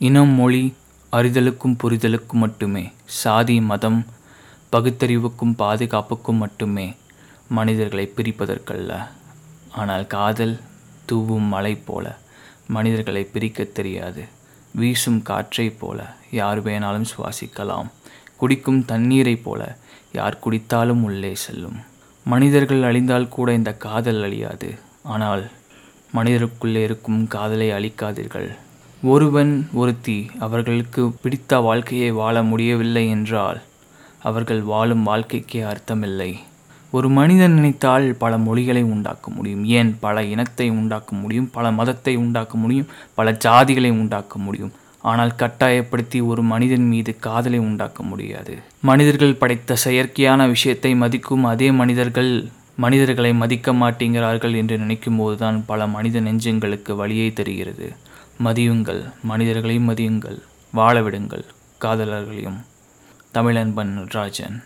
இனம் மொழி அறிதலுக்கும் புரிதலுக்கும் மட்டுமே சாதி மதம் பகுத்தறிவுக்கும் பாதுகாப்புக்கும் மட்டுமே மனிதர்களை பிரிப்பதற்கல்ல. ஆனால் காதல் தூவும் மலை போல மனிதர்களை பிரிக்கத் தெரியாது. வீசும் காற்றைப் போல யார் வேணாலும் சுவாசிக்கலாம். குடிக்கும் தண்ணீரைப் போல யார் குடித்தாலும் உள்ளே செல்லும். மனிதர்கள் அழிந்தால் கூட இந்த காதல் அழியாது. ஆனால் மனிதருக்குள்ளே இருக்கும் காதலை அழிக்காதீர்கள். ஒருவன் ஒருத்தி அவர்களுக்கு பிடித்த வாழ்க்கையை வாழ முடியவில்லை என்றால் அவர்கள் வாழும் வாழ்க்கைக்கே அர்த்தமில்லை. ஒரு மனிதன் நினைத்தால் பல மொழிகளை உண்டாக்க முடியும். ஏன்? பல இனத்தை உண்டாக்க முடியும். பல மதத்தை உண்டாக்க முடியும். பல ஜாதிகளை உண்டாக்க முடியும். ஆனால் கட்டாயப்படுத்தி ஒரு மனிதன் மீது காதலை உண்டாக்க முடியாது. மனிதர்கள் படைத்த செயற்கையான விஷயத்தை மதிக்கும் அதே மனிதர்கள் மனிதர்களை மதிக்க மாட்டேங்கிறார்கள் என்று நினைக்கும் போதுதான் பல மனித நெஞ்சங்களுக்கு வழியை தருகிறது. மதியுங்கள் மனிதர்களையும் மதியுங்கள் வாழ விடுங்கள் காதலர்களையும். தமிழன்பன் நடராஜன்